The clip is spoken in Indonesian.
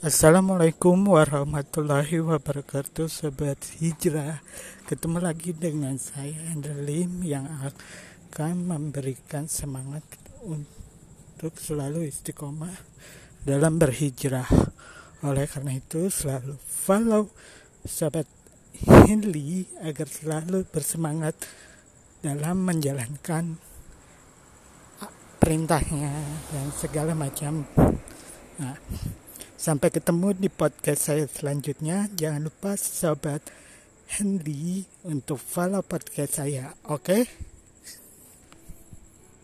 Assalamualaikum warahmatullahi wabarakatuh Sobat Hijrah. Ketemu lagi dengan saya Lim Yang akan memberikan semangat Untuk selalu istiqomah Dalam berhijrah. Oleh karena itu selalu follow Sobat Hinli Agar selalu bersemangat Dalam menjalankan Perintahnya Dan segala macam. Nah Sampai ketemu di podcast saya selanjutnya. Jangan lupa sobat Henry untuk follow podcast saya. Oke? Okay?